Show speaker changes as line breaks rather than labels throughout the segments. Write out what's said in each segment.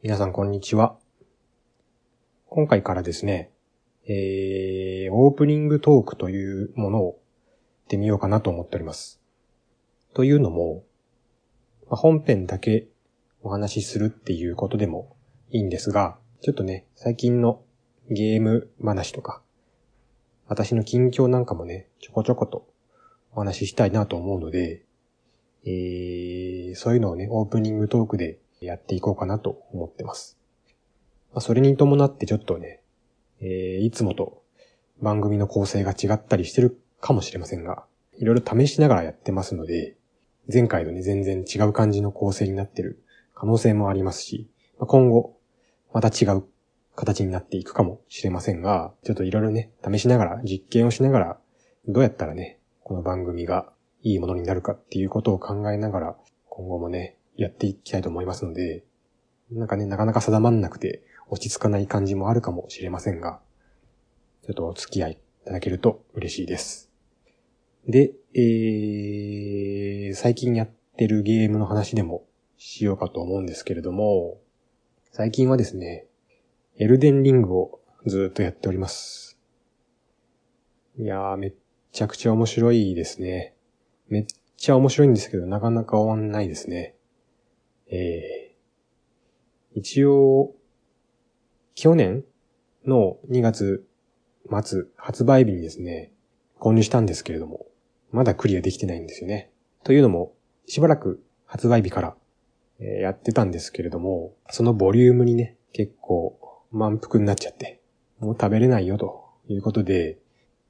皆さんこんにちは。今回からですね、えー、オープニングトークというものをやってみようかなと思っております。というのも、まあ本編だけお話しするっていうことでもいいんですが、ちょっとね、最近のゲーム話とか、私の近況なんかもね、ちょこちょことお話ししたいなと思うので、えー、そういうのをね、オープニングトークでやっていこうかなと思ってます。まあ、それに伴ってちょっとね、えー、いつもと番組の構成が違ったりしてるかもしれませんが、いろいろ試しながらやってますので、前回とね、全然違う感じの構成になってる可能性もありますし、まあ、今後、また違う形になっていくかもしれませんが、ちょっといろいろね、試しながら、実験をしながら、どうやったらね、この番組がいいものになるかっていうことを考えながら、今後もね、やっていきたいと思いますので、なんかね、なかなか定まんなくて落ち着かない感じもあるかもしれませんが、ちょっとお付き合いいただけると嬉しいです。で、えー、最近やってるゲームの話でもしようかと思うんですけれども、最近はですね、エルデンリングをずっとやっております。いやー、めっちゃくちゃ面白いですね。めっちゃ面白いんですけど、なかなか終わんないですね。えー、一応、去年の2月末発売日にですね、購入したんですけれども、まだクリアできてないんですよね。というのも、しばらく発売日から、えやってたんですけれども、そのボリュームにね、結構満腹になっちゃって、もう食べれないよということで、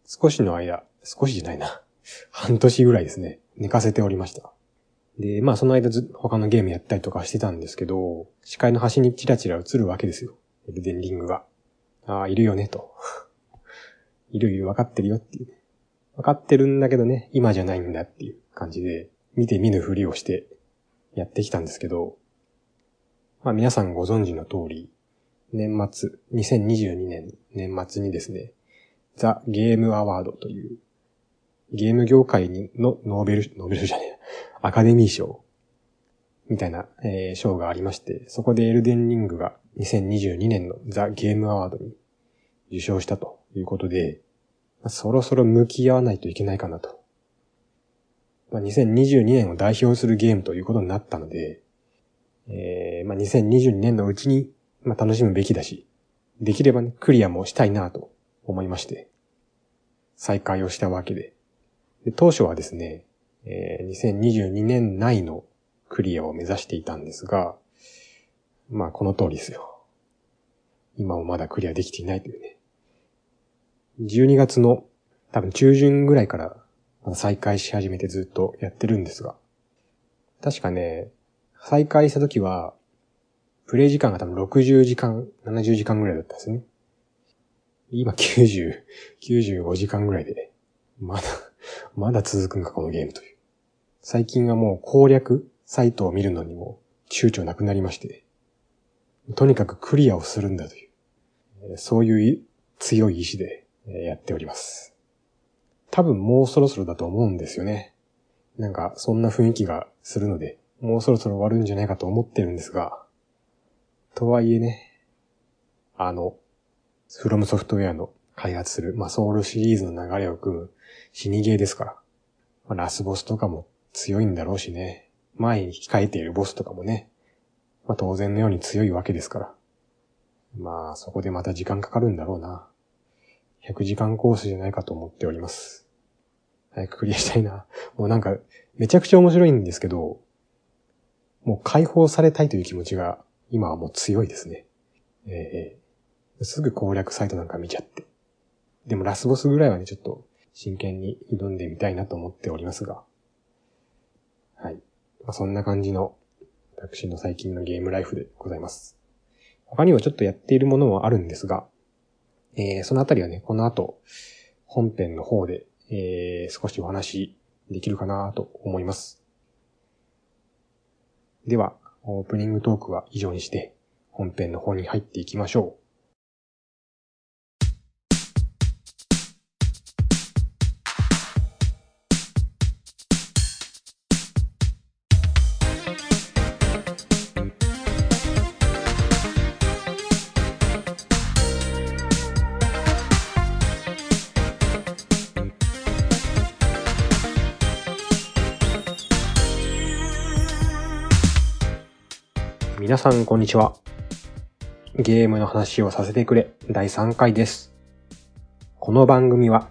少しの間、少しじゃないな、半年ぐらいですね、寝かせておりました。で、まあその間ず他のゲームやったりとかしてたんですけど、視界の端にチラチラ映るわけですよ。エルデンリングが。ああ、いるよね、と。いるいる、分かってるよっていうね。分かってるんだけどね、今じゃないんだっていう感じで、見て見ぬふりをしてやってきたんですけど、まあ皆さんご存知の通り、年末、2022年年末にですね、ザ・ゲームアワードという、ゲーム業界にのノーベル、ノーベルじゃねえ、アカデミー賞みたいな、えー賞がありまして、そこでエルデンリングが2022年のザ・ゲームアワードに受賞したということで、まあそろそろ向き合わないといけないかなと。まあ、2022年を代表するゲームということになったので、えーまあ、2022年のうちに、まあ、楽しむべきだし、できればね、クリアもしたいなと思いまして、再開をしたわけで。で当初はですね、えー2022年内のクリアを目指していたんですが、まあこの通りですよ。今もまだクリアできていないというね。12月の多分中旬ぐらいから再開し始めてずっとやってるんですが、確かね、再開した時は、プレイ時間が多分60時間、70時間ぐらいだったんですね。今90、95時間ぐらいで、まだ、まだ続くんかこのゲームという。最近はもう攻略サイトを見るのにも躊躇なくなりまして、とにかくクリアをするんだという、そういう強い意志でやっております。多分もうそろそろだと思うんですよね。なんかそんな雰囲気がするので、もうそろそろ終わるんじゃないかと思ってるんですが、とはいえね、あの、フロムソフトウェアの開発する、まあ、ソウルシリーズの流れを組む死にゲーですから、まあ、ラスボスとかも強いんだろうしね、前に控えているボスとかもね、まあ、当然のように強いわけですから、まあ、そこでまた時間かかるんだろうな。100時間コースじゃないかと思っております。早くクリアしたいな。もうなんか、めちゃくちゃ面白いんですけど、もう解放されたいという気持ちが今はもう強いですね。えーすぐ攻略サイトなんか見ちゃって。でもラスボスぐらいはね、ちょっと真剣に挑んでみたいなと思っておりますが。はい。まあ、そんな感じの私の最近のゲームライフでございます。他にはちょっとやっているものはあるんですが、えーそのあたりはね、この後、本編の方で、えー少しお話できるかなと思います。では、オープニングトークは以上にして、本編の方に入っていきましょう。皆さんこんにちは。ゲームの話をさせてくれ第3回です。この番組は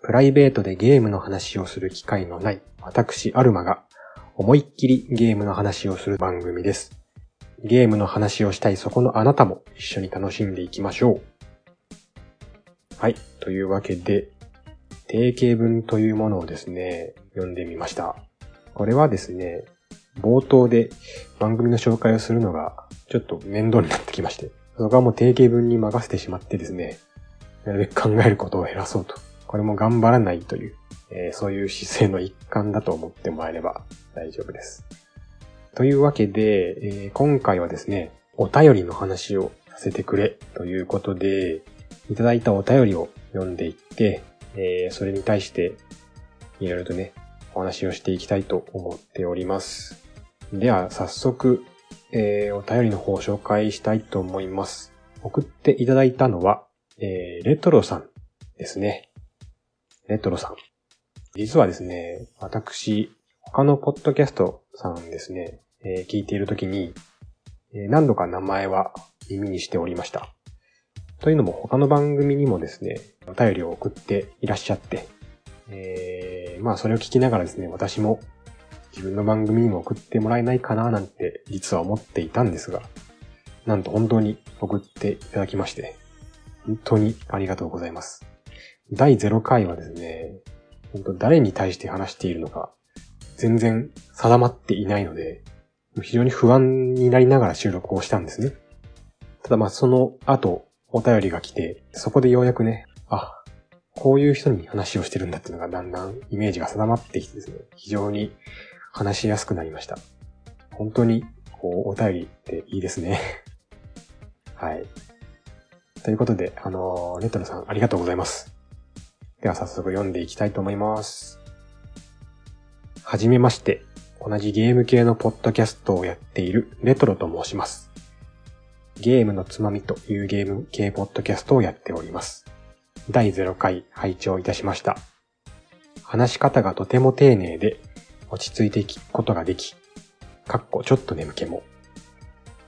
プライベートでゲームの話をする機会のない私アルマが思いっきりゲームの話をする番組です。ゲームの話をしたいそこのあなたも一緒に楽しんでいきましょう。はい。というわけで、定型文というものをですね、読んでみました。これはですね、冒頭で番組の紹介をするのがちょっと面倒になってきまして、そこはもう定型文に任せてしまってですね、なるべく考えることを減らそうと。これも頑張らないという、えー、そういう姿勢の一環だと思ってもらえれば大丈夫です。というわけで、えー、今回はですね、お便りの話をさせてくれということで、いただいたお便りを読んでいって、えー、それに対していろいろとね、お話をしていきたいと思っております。では、早速、えー、お便りの方を紹介したいと思います。送っていただいたのは、えー、レトロさんですね。レトロさん。実はですね、私、他のポッドキャストさんですね、えー、聞いているときに、えー、何度か名前は耳にしておりました。というのも他の番組にもですね、お便りを送っていらっしゃって、えー、まあそれを聞きながらですね、私も自分の番組にも送ってもらえないかななんて実は思っていたんですが、なんと本当に送っていただきまして、本当にありがとうございます。第0回はですね、本当誰に対して話しているのか、全然定まっていないので、非常に不安になりながら収録をしたんですね。ただまあその後、お便りが来て、そこでようやくね、あ、こういう人に話をしてるんだっていうのがだんだんイメージが定まってきてですね、非常に話しやすくなりました。本当に、こう、お便りっていいですね。はい。ということで、あのー、ネトロさんありがとうございます。では早速読んでいきたいと思います。はじめまして、同じゲーム系のポッドキャストをやっているレトロと申します。ゲームのつまみというゲーム系ポッドキャストをやっております。第0回拝聴いたしました。話し方がとても丁寧で落ち着いて聞くことができ、かっこちょっと眠気も。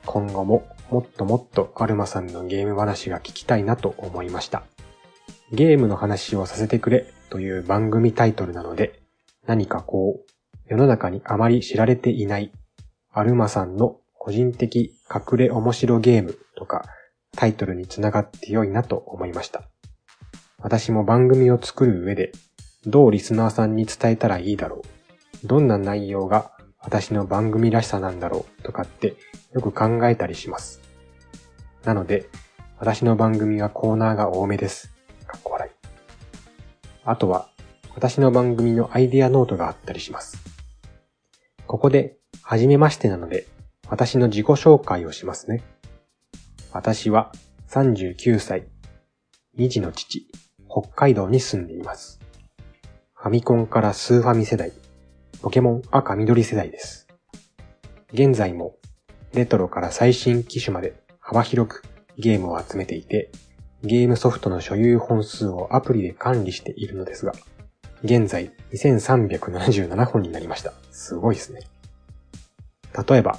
今後ももっともっとアルマさんのゲーム話が聞きたいなと思いました。ゲームの話をさせてくれという番組タイトルなので、何かこう、世の中にあまり知られていないアルマさんの個人的隠れ面白ゲームとかタイトルにつながって良いなと思いました。私も番組を作る上でどうリスナーさんに伝えたらいいだろう。どんな内容が私の番組らしさなんだろうとかってよく考えたりします。なので、私の番組はコーナーが多めです。かっこ笑い。あとは、私の番組のアイディアノートがあったりします。ここで、はじめましてなので、私の自己紹介をしますね。私は39歳、2児の父、北海道に住んでいます。ファミコンからスーファミ世代、ポケモン赤緑世代です。現在もレトロから最新機種まで幅広くゲームを集めていて、ゲームソフトの所有本数をアプリで管理しているのですが、現在2377本になりました。すごいですね。例えば、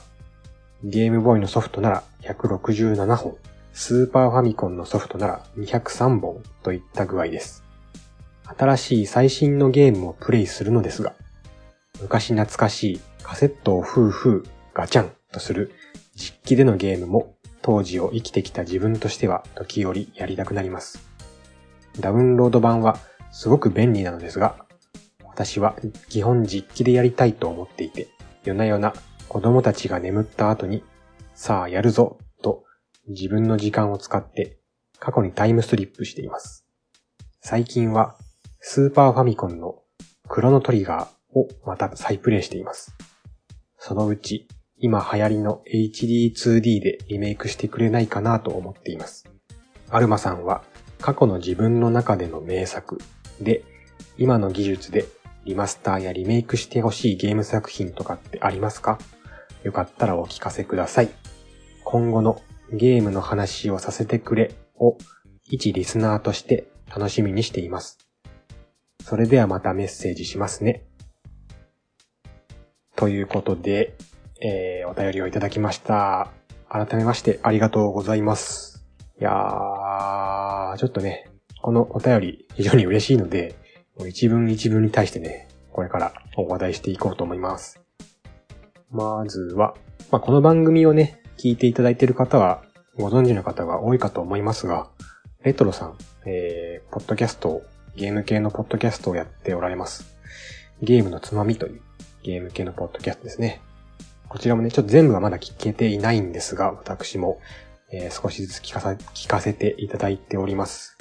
ゲームボーイのソフトなら167本、スーパーファミコンのソフトなら203本といった具合です。新しい最新のゲームをプレイするのですが、昔懐かしいカセットをフーフーガチャンとする実機でのゲームも当時を生きてきた自分としては時折やりたくなります。ダウンロード版はすごく便利なのですが、私は基本実機でやりたいと思っていて、夜な夜な子供たちが眠った後に、さあやるぞと自分の時間を使って過去にタイムスリップしています。最近はスーパーファミコンのクロノトリガーをまた再プレイしています。そのうち今流行りの HD2D でリメイクしてくれないかなと思っています。アルマさんは過去の自分の中での名作で、今の技術でリマスターやリメイクしてほしいゲーム作品とかってありますか？よかったらお聞かせください。今後のゲームの話をさせてくれを一リスナーとして楽しみにしています。それではまたメッセージしますね。ということで、えー、お便りをいただきました。改めましてありがとうございます。いやー、ちょっとね、このお便り非常に嬉しいので、もう一文一文に対してね、これからお話題していこうと思います。まずは、まあ、この番組をね、聞いていただいている方は、ご存知の方が多いかと思いますが、レトロさん、えー、ポッドキャストゲーム系のポッドキャストをやっておられます。ゲームのつまみというゲーム系のポッドキャストですね。こちらもね、ちょっと全部はまだ聞けていないんですが、私も、えー、少しずつ聞かさ、聞かせていただいております。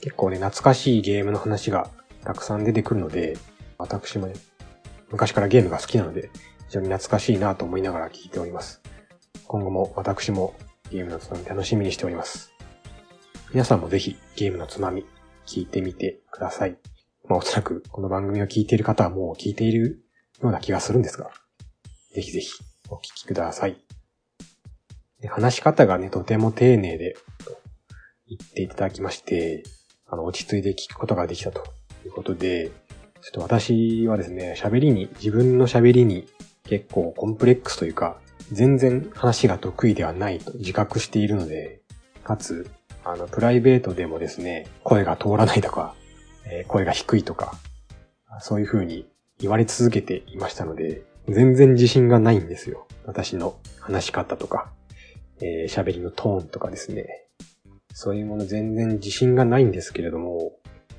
結構ね、懐かしいゲームの話がたくさん出てくるので、私もね、昔からゲームが好きなので、非常に懐かしいなと思いながら聞いております。今後も私もゲームのつまみ楽しみにしております。皆さんもぜひゲームのつまみ聞いてみてください。まあおそらくこの番組を聞いている方はもう聞いているような気がするんですが、ぜひぜひお聞きください。話し方がね、とても丁寧で、言っていただきまして、あの、落ち着いて聞くことができたということで、ちょっと私はですね、喋りに、自分の喋りに結構コンプレックスというか、全然話が得意ではないと自覚しているので、かつ、あの、プライベートでもですね、声が通らないとか、えー、声が低いとか、そういう風に言われ続けていましたので、全然自信がないんですよ。私の話し方とか、えー、喋りのトーンとかですね。そういうもの全然自信がないんですけれども、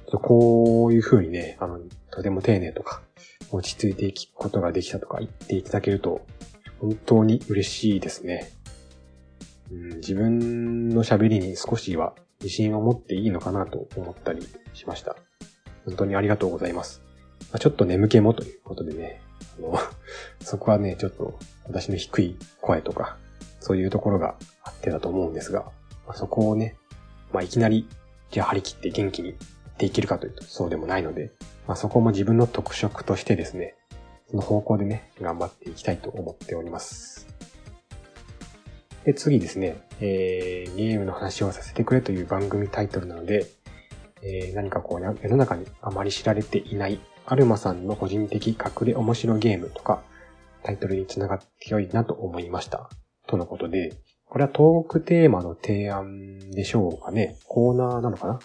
こういう風にね、あの、とても丁寧とか、落ち着いて聞くことができたとか言っていただけると、本当に嬉しいですね。うん、自分の喋りに少しは自信を持っていいのかなと思ったりしました。本当にありがとうございます。まあ、ちょっと眠気もということでね、あの そこはね、ちょっと私の低い声とか、そういうところがあってだと思うんですが、まあ、そこをね、まあ、いきなり、じゃあ張り切って元気にできるかというとそうでもないので、まあ、そこも自分の特色としてですね、その方向でね、頑張っていきたいと思っております。で、次ですね、えー、ゲームの話をさせてくれという番組タイトルなので、えー、何かこう、世の中にあまり知られていないアルマさんの個人的隠れ面白ゲームとか、タイトルにつながって良いなと思いました。とのことで、これはトークテーマの提案でしょうかね。コーナーなのかな？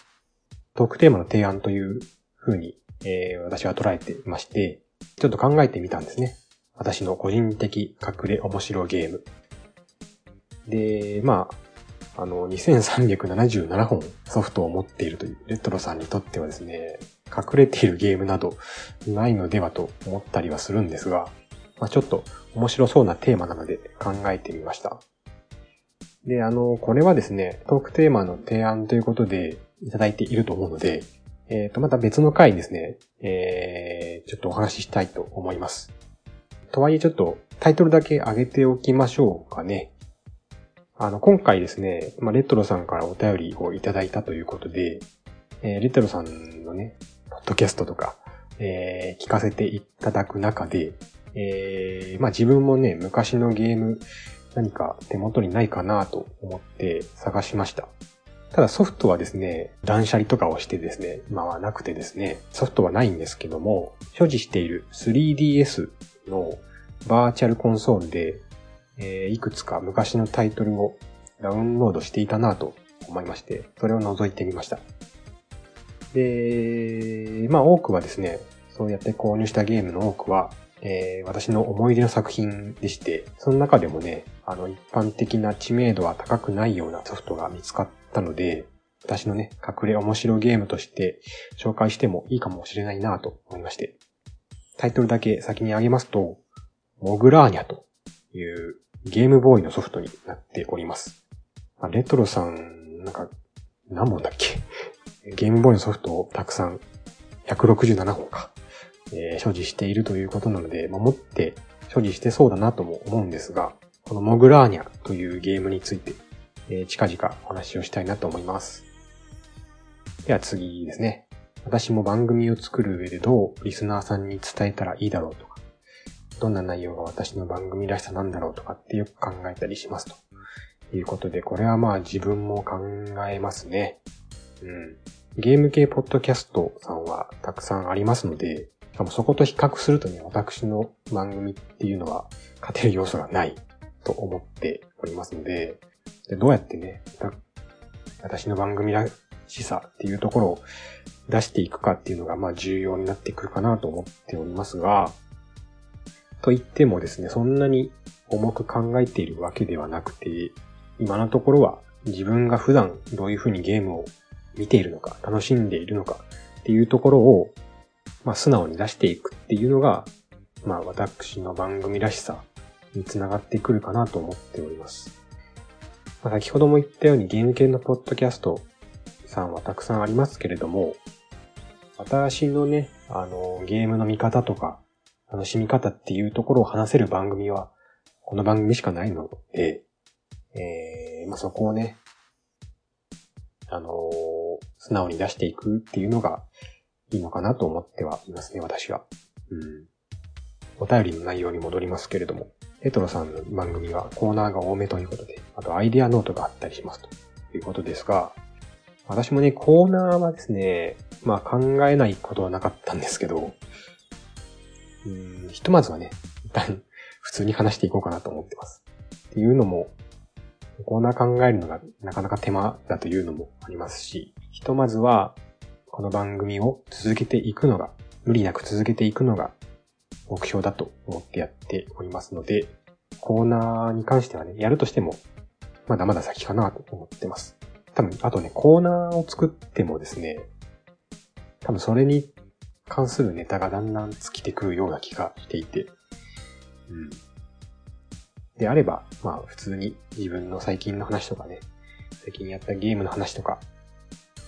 トークテーマの提案という風に、えー、私は捉えていまして、ちょっと考えてみたんですね。私の個人的隠れ面白ゲーム。で、まあ、あの、2377本ソフトを持っているというレトロさんにとってはですね、隠れているゲームなどないのではと思ったりはするんですが、まあ、ちょっと面白そうなテーマなので考えてみました。で、あの、これはですね、トークテーマの提案ということでいただいていると思うので、えっ、ー、と、また別の回にですね、えー、ちょっとお話ししたいと思います。とはいえちょっとタイトルだけ上げておきましょうかね。あの、今回ですね、まあ、レトロさんからお便りをいただいたということで、えー、レトロさんのね、ドキャストとか、えー、聞かせていただく中で、えー、まあ、自分もね、昔のゲーム、何か手元にないかなと思って探しました。ただソフトはですね、断捨離とかをしてですね、今はなくてですね、ソフトはないんですけども、所持している 3DS のバーチャルコンソールで、えー、いくつか昔のタイトルをダウンロードしていたなと思いまして、それを覗いてみました。で、まあ多くはですね、そうやって購入したゲームの多くは、えー、私の思い出の作品でして、その中でもね、あの一般的な知名度は高くないようなソフトが見つかったので、私のね、隠れ面白ゲームとして紹介してもいいかもしれないなと思いまして。タイトルだけ先に挙げますと、モグラーニャというゲームボーイのソフトになっております。レトロさん、なんか、何本だっけゲームボーイのソフトをたくさん、167本か、えー、所持しているということなので、まあ、持って所持してそうだなとも思うんですが、このモグラーニャというゲームについて、えー、近々お話をしたいなと思います。では次ですね。私も番組を作る上でどうリスナーさんに伝えたらいいだろうとか、どんな内容が私の番組らしさなんだろうとかってよく考えたりしますということで、これはまあ自分も考えますね。うん。ゲーム系ポッドキャストさんはたくさんありますので、そこと比較するとね、私の番組っていうのは勝てる要素がないと思っておりますので、でどうやってね、私の番組らしさっていうところを出していくかっていうのが、まあ重要になってくるかなと思っておりますが、と言ってもですね、そんなに重く考えているわけではなくて、今のところは自分が普段どういうふうにゲームを見ているのか、楽しんでいるのかっていうところを、まあ素直に出していくっていうのが、まあ私の番組らしさにつながってくるかなと思っております。まあ、先ほども言ったようにゲーム系のポッドキャストさんはたくさんありますけれども、私のね、あの、ゲームの見方とか、楽しみ方っていうところを話せる番組は、この番組しかないので、えー、まあ、そこをね、あのー、素直に出していくっていうのがいいのかなと思ってはいますね、私は。うん。お便りの内容に戻りますけれども、レトロさんの番組はコーナーが多めということで、あとアイデアノートがあったりしますということですが、私もね、コーナーはですね、まあ考えないことはなかったんですけど、うん、ひとまずはね、一旦普通に話していこうかなと思ってます。っていうのも、コーナー考えるのがなかなか手間だというのもありますし、ひとまずは、この番組を続けていくのが、無理なく続けていくのが目標だと思ってやっておりますので、コーナーに関してはね、やるとしても、まだまだ先かなと思ってます。多分、あとね、コーナーを作ってもですね、多分それに関するネタがだんだん尽きてくるような気がしていて、うん。であれば、まあ普通に自分の最近の話とかね、最近やったゲームの話とか、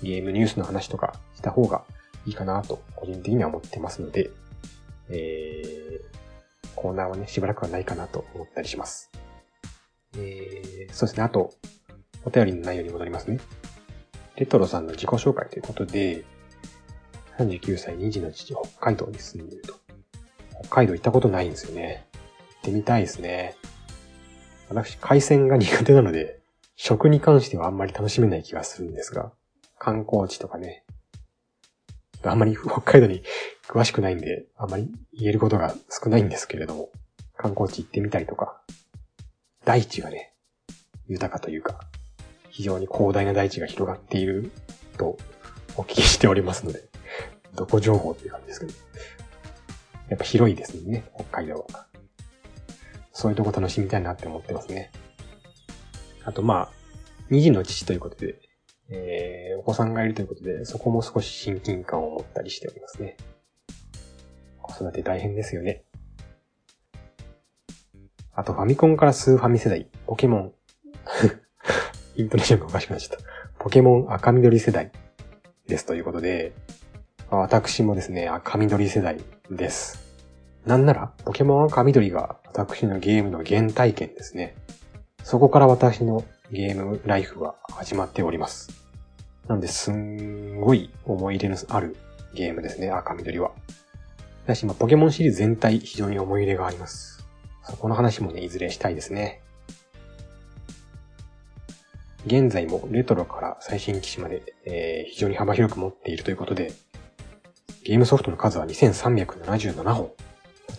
ゲームニュースの話とかした方がいいかなと個人的には思ってますので、えー、コーナーはね、しばらくはないかなと思ったりします。えー、そうですね、あと、お便りの内容に戻りますね。レトロさんの自己紹介ということで、39歳2児の父、北海道に住んでいると。北海道行ったことないんですよね。行ってみたいですね。私、海鮮が苦手なので、食に関してはあんまり楽しめない気がするんですが、観光地とかね、あんまり 北海道に詳しくないんで、あんまり言えることが少ないんですけれども、観光地行ってみたりとか、大地がね、豊かというか、非常に広大な大地が広がっているとお聞きしておりますので、どこ情報っていう感じですけど。やっぱ広いですね、北海道は。そういうとこ楽しみたいなって思ってますね。あとまあ、二児の父ということで、えー、お子さんがいるということで、そこも少し親近感を持ったりしておりますね。子育て大変ですよね。あとファミコンからスーファミ世代、ポケモン。イントネーションがおかしくなっちゃった。ポケモン赤緑世代ですということで、私もですね、赤緑世代です。なんなら、ポケモン赤緑が私のゲームの原体験ですね。そこから私のゲームライフは始まっております。なんで、すんごい思い入れのあるゲームですね、赤緑は。だし、まポケモンシリーズ全体非常に思い入れがあります。そこの話もね、いずれしたいですね。現在もレトロから最新機種まで、えー、非常に幅広く持っているということで、ゲームソフトの数は2377本。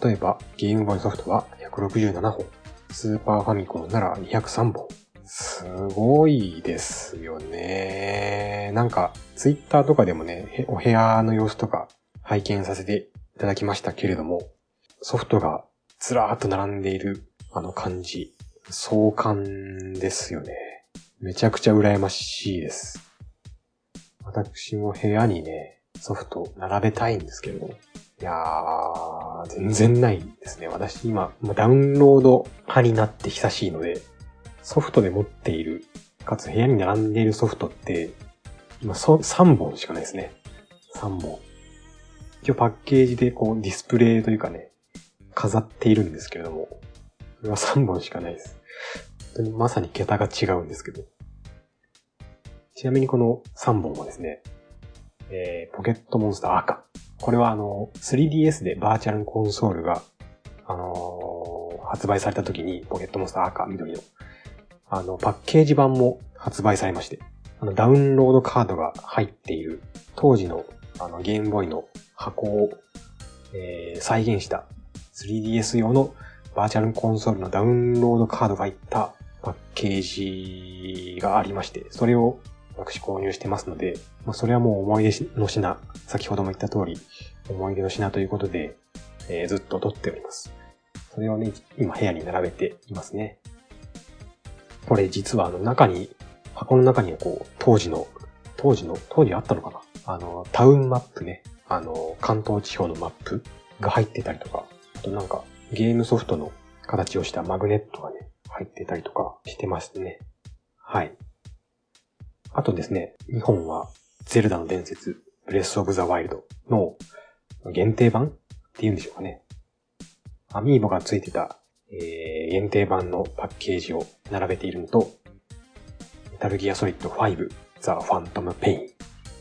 例えば、ゲームボーイソフトは167本。スーパーファミコンなら203本。すごいですよね。なんか、ツイッターとかでもね、お部屋の様子とか拝見させていただきましたけれども、ソフトがずらーっと並んでいるあの感じ、壮観ですよね。めちゃくちゃ羨ましいです。私も部屋にね、ソフト並べたいんですけど、いやー、全然ないですね。私今、ダウンロード派になって久しいので、ソフトで持っている、かつ部屋に並んでいるソフトって、今そ3本しかないですね。3本。一応パッケージでこうディスプレイというかね、飾っているんですけれども、これは3本しかないです。本当にまさに桁が違うんですけど。ちなみにこの3本はですね、えー、ポケットモンスター赤。これはあの、3DS でバーチャルコンソールが、あのー、発売された時に、ポケットモンスター赤、緑の、あの、パッケージ版も発売されまして、あの、ダウンロードカードが入っている、当時の、あの、ゲームボーイの箱を、えー、再現した 3DS 用のバーチャルコンソールのダウンロードカードが入ったパッケージがありまして、それを私購入してますので、まあ、それはもう思い出の品、先ほども言った通り、思い出の品ということで、えー、ずっと撮っております。それをね、今部屋に並べていますね。これ実はあの中に、箱の中にはこう、当時の、当時の、当時あったのかな？あの、タウンマップね。あの、関東地方のマップが入ってたりとか、あとなんか、ゲームソフトの形をしたマグネットがね、入ってたりとかしてますね。はい。あとですね、日本は、ゼルダの伝説、ブレスオブザワイルドの限定版っていうんでしょうかね。 amiibo がついてた、えー、限定版のパッケージを並べているのと、メタルギアソリッド5、 The Phantom Pain。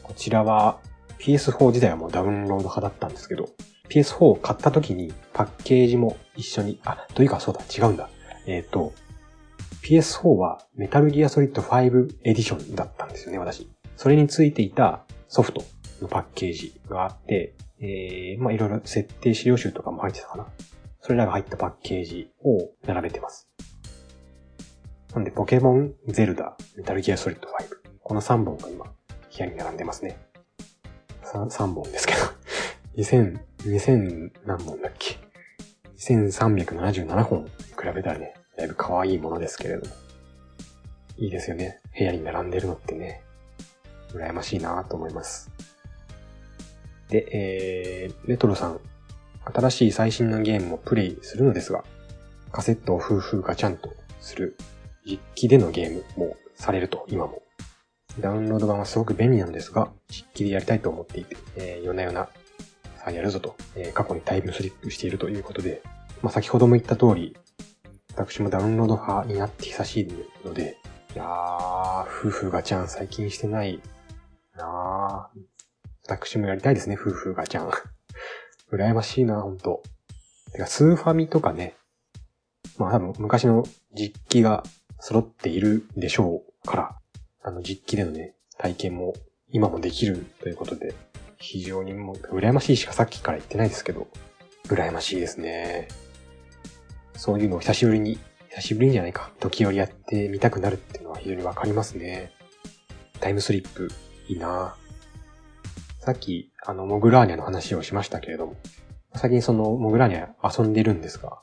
こちらは PS4 時代はもうダウンロード派だったんですけど、PS4 を買った時にパッケージも一緒に、あ、というかそうだ、違うんだ。えっ、ー、と、PS4 はメタルギアソリッド5エディションだったんですよね、私。それについていたソフトのパッケージがあって、えー、まあいろいろ設定資料集とかも入ってたかな。それらが入ったパッケージを並べてます。なんで、ポケモン、ゼルダ、メタルギアソリッド5。この3本が今、部屋に並んでますね。3, 3本ですけど2000、2000何本だっけ ?2377 本比べたらね、だいぶ可愛いものですけれども。いいですよね。部屋に並んでるのってね。羨ましいなと思います。で、えー、レトロさん、新しい最新のゲームをプレイするのですが、カセットを夫婦ガチャンとする実機でのゲームもされると、今も。ダウンロード版はすごく便利なんですが、実機でやりたいと思っていて、えー、夜な夜な、さあやるぞと、えー、過去にタイムスリップしているということで、まあ、先ほども言った通り、私もダウンロード派になって久しいので、いやー、夫婦ガチャン最近してないなー。私もやりたいですね、夫婦ガチャン。羨ましいな、ほんと。てか、スーファミとかね、まあ多分昔の実機が揃っているでしょうから、あの実機でのね、体験も今もできるということで、非常にもう、羨ましいしかさっきから言ってないですけど、羨ましいですね。そういうのを久しぶりに、久しぶりにじゃないか、時折やってみたくなるっていうのは非常にわかりますね。タイムスリップ、いいなさっき、あの、モグラーニャの話をしましたけれども、最近その、モグラーニャ遊んでるんですが、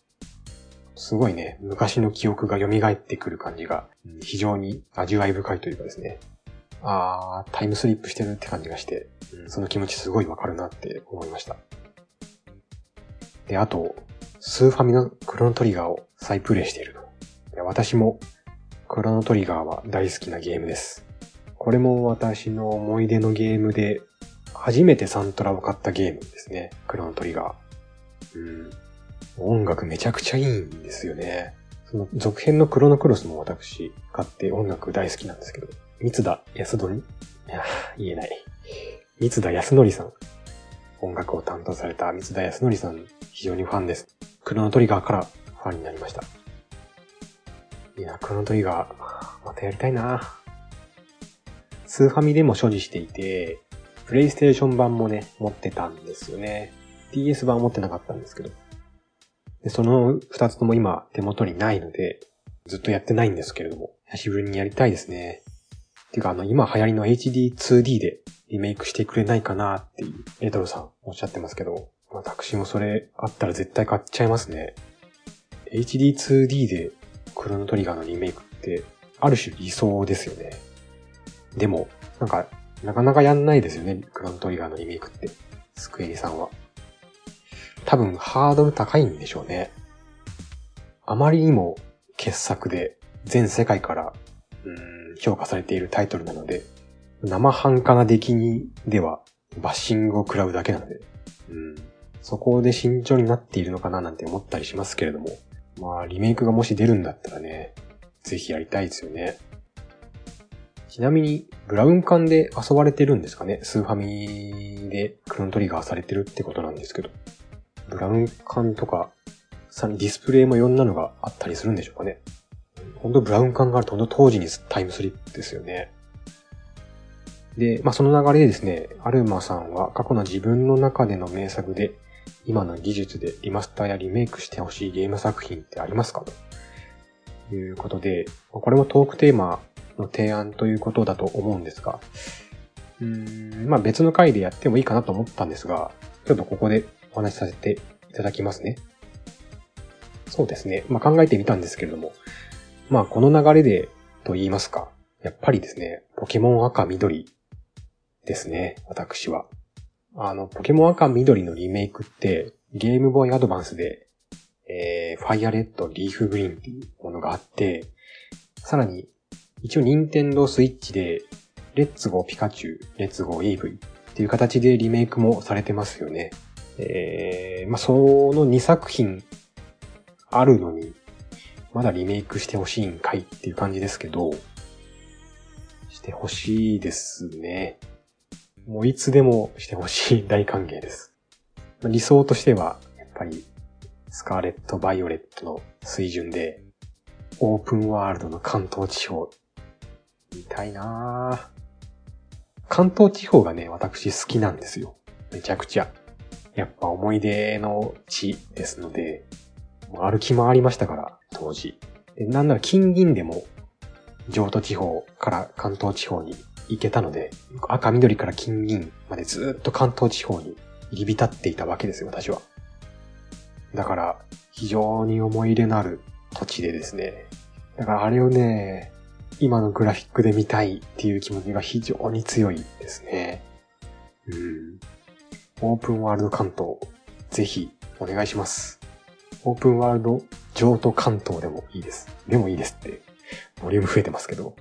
すごいね、昔の記憶が蘇ってくる感じが、非常に味わい深いというかですね、あー、タイムスリップしてるって感じがして、その気持ちすごいわかるなって思いました。で、あと、スーファミのクロノトリガーを再プレイしているの。私もクロノトリガーは大好きなゲームです。これも私の思い出のゲームで、初めてサントラを買ったゲームですね。クロノトリガー。うん。音楽めちゃくちゃいいんですよね。その続編のクロノクロスも私買って音楽大好きなんですけど、三田康則？いや、言えない。三田康則さん。音楽を担当された三田康則さん、非常にファンです。クロノトリガーからファンになりました。いや、クロノトリガー、またやりたいなスーファミでも所持していて、プレイステーション版もね、持ってたんですよね。DS 版持ってなかったんですけど。で、その二つとも今手元にないので、ずっとやってないんですけれども、久しぶりにやりたいですね。ていうか、あの、今流行りの HD2D でリメイクしてくれないかなっていう、レトロさんおっしゃってますけど、私もそれあったら絶対買っちゃいますね。HD2D でクロノトリガーのリメイクって、ある種理想ですよね。でも、なんか、なかなかやんないですよね、クロノトリガーのリメイクって。スクエニさんは。多分、ハードル高いんでしょうね。あまりにも傑作で、全世界から、うん、評価されているタイトルなので、生半可な出来にでは、バッシングを食らうだけなので、うん、そこで慎重になっているのかななんて思ったりしますけれども、まあ、リメイクがもし出るんだったらね、ぜひやりたいですよね。ちなみに、ブラウン管で遊ばれてるんですかね？スーファミでクロントリガーされてるってことなんですけど。ブラウン管とか、さらにディスプレイもいろんなのがあったりするんでしょうかね？ほんとブラウン管があるとほんと当時にタイムスリップですよね。で、まあ、その流れでですね、アルマさんは過去の自分の中での名作で、今の技術でリマスターやリメイクしてほしいゲーム作品ってありますか？と。いうことで、これもトークテーマの提案ということだと思うんですが、うーん、まあ別の回でやってもいいかなと思ったんですが、ちょっとここでお話しさせていただきますね。そうですね。まあ考えてみたんですけれども、まあこの流れでと言いますか、やっぱりですね、ポケモン赤緑ですね、私は。あの、ポケモン赤緑のリメイクって、ゲームボーイアドバンスで、えー、ファイアレッド、リーフグリーンっていうものがあって、さらに、一応任天堂スイッチで、 Let's Go ピカチュウ、 Let's Go イー ブイ っていう形でリメイクもされてますよね。えー、まあ、その2作品あるのに、まだリメイクしてほしいんかいっていう感じですけど、してほしいですね。もういつでもしてほしい大歓迎です。理想としては、やっぱり、スカーレット・バイオレットの水準で、オープンワールドの関東地方、見たいなぁ。関東地方がね、私好きなんですよ。めちゃくちゃ。やっぱ思い出の地ですので、歩き回りましたから、当時。でなんなら近隣でも、上都地方から関東地方に行けたので、赤緑から金銀までずっと関東地方に入り浸っていたわけですよ、私は。だから、非常に思い入れのある土地でですね。だからあれをね、今のグラフィックで見たいっていう気持ちが非常に強いですね。うん。オープンワールド関東、ぜひお願いします。オープンワールド上都関東でもいいです。でもいいですって、ボリューム増えてますけど。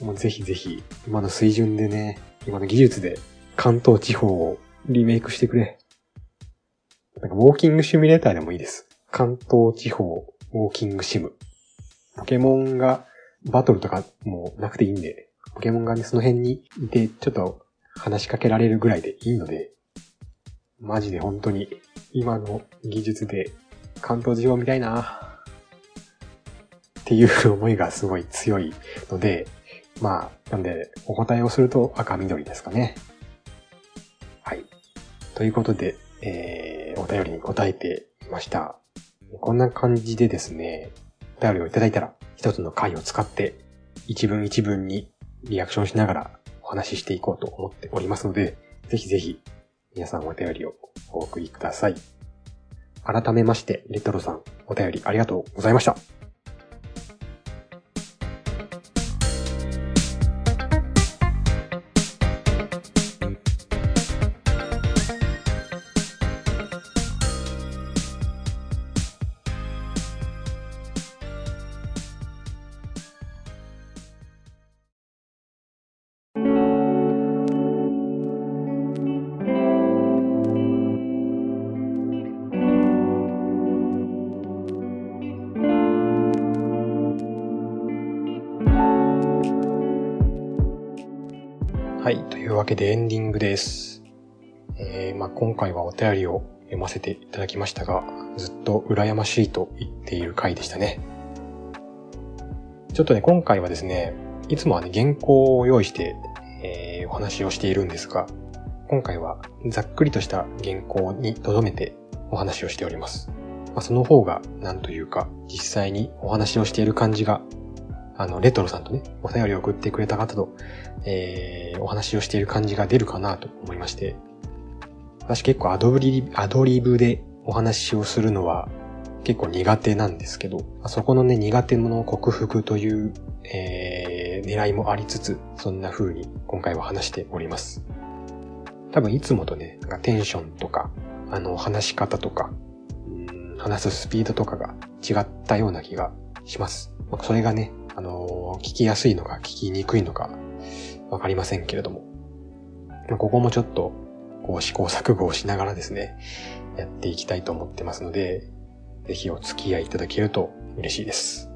もうぜひぜひ、今の水準でね、今の技術で関東地方をリメイクしてくれ。なんかウォーキングシミュレーターでもいいです。関東地方ウォーキングシム。ポケモンがバトルとかもなくていいんで、ポケモンがね、その辺にいて、ちょっと話しかけられるぐらいでいいので、マジで本当に今の技術で関東地方みたいなっていう思いがすごい強いので、まあ、なんで、お答えをすると赤緑ですかね。はい。ということで、えー、お便りに答えてみました。こんな感じでですね、お便りをいただいたら、一つの回を使って、一文一文にリアクションしながらお話ししていこうと思っておりますので、ぜひぜひ、皆さんお便りをお送りください。改めまして、レトロさん、お便りありがとうございました。わけでエンディングです。えー、まあ、今回はお便りを読ませていただきましたが、ずっと羨ましいと言っている回でしたね。ちょっとね、今回はですね、いつもはね、原稿を用意して、えー、お話をしているんですが、今回はざっくりとした原稿に留めてお話をしております。まあ、その方が、なんというか、実際にお話をしている感じがあの、レトロさんとね、お便りを送ってくれた方と、えー、お話をしている感じが出るかなと思いまして、私結構アドリアドリブでお話をするのは結構苦手なんですけど、そこのね、苦手の克服という、えー、狙いもありつつ、そんな風に今回は話しております。多分いつもとね、なんかテンションとか、あの、話し方とか、話すスピードとかが違ったような気がします。それがね、あの、聞きやすいのか聞きにくいのかわかりませんけれども、ここもちょっと、こう試行錯誤をしながらですね、やっていきたいと思ってますので、ぜひお付き合いいただけると嬉しいです。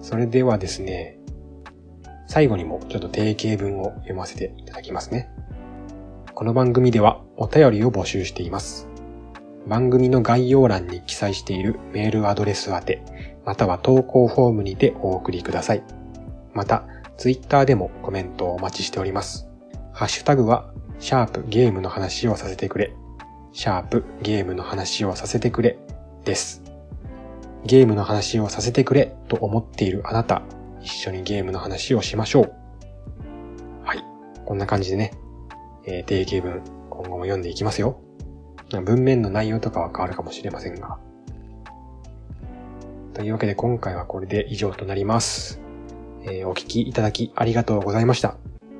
それではですね、最後にもちょっと定型文を読ませていただきますね。この番組ではお便りを募集しています。番組の概要欄に記載しているメールアドレス宛て、または投稿フォームにてお送りください。また、ツイッターでもコメントをお待ちしております。ハッシュタグは、シャープゲームの話をさせてくれ、シャープゲームの話をさせてくれです。ゲームの話をさせてくれと思っているあなた、一緒にゲームの話をしましょう。はい。こんな感じでね、えー、定型文、今後も読んでいきますよ。文面の内容とかは変わるかもしれませんが。というわけで今回はこれで以上となります。えー、お聞きいただきありがとうございました。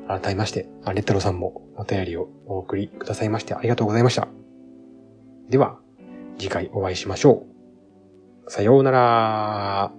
改めまして、レッタロさんもお便りをお送りくださいましてありがとうございました。では、次回お会いしましょう。さようなら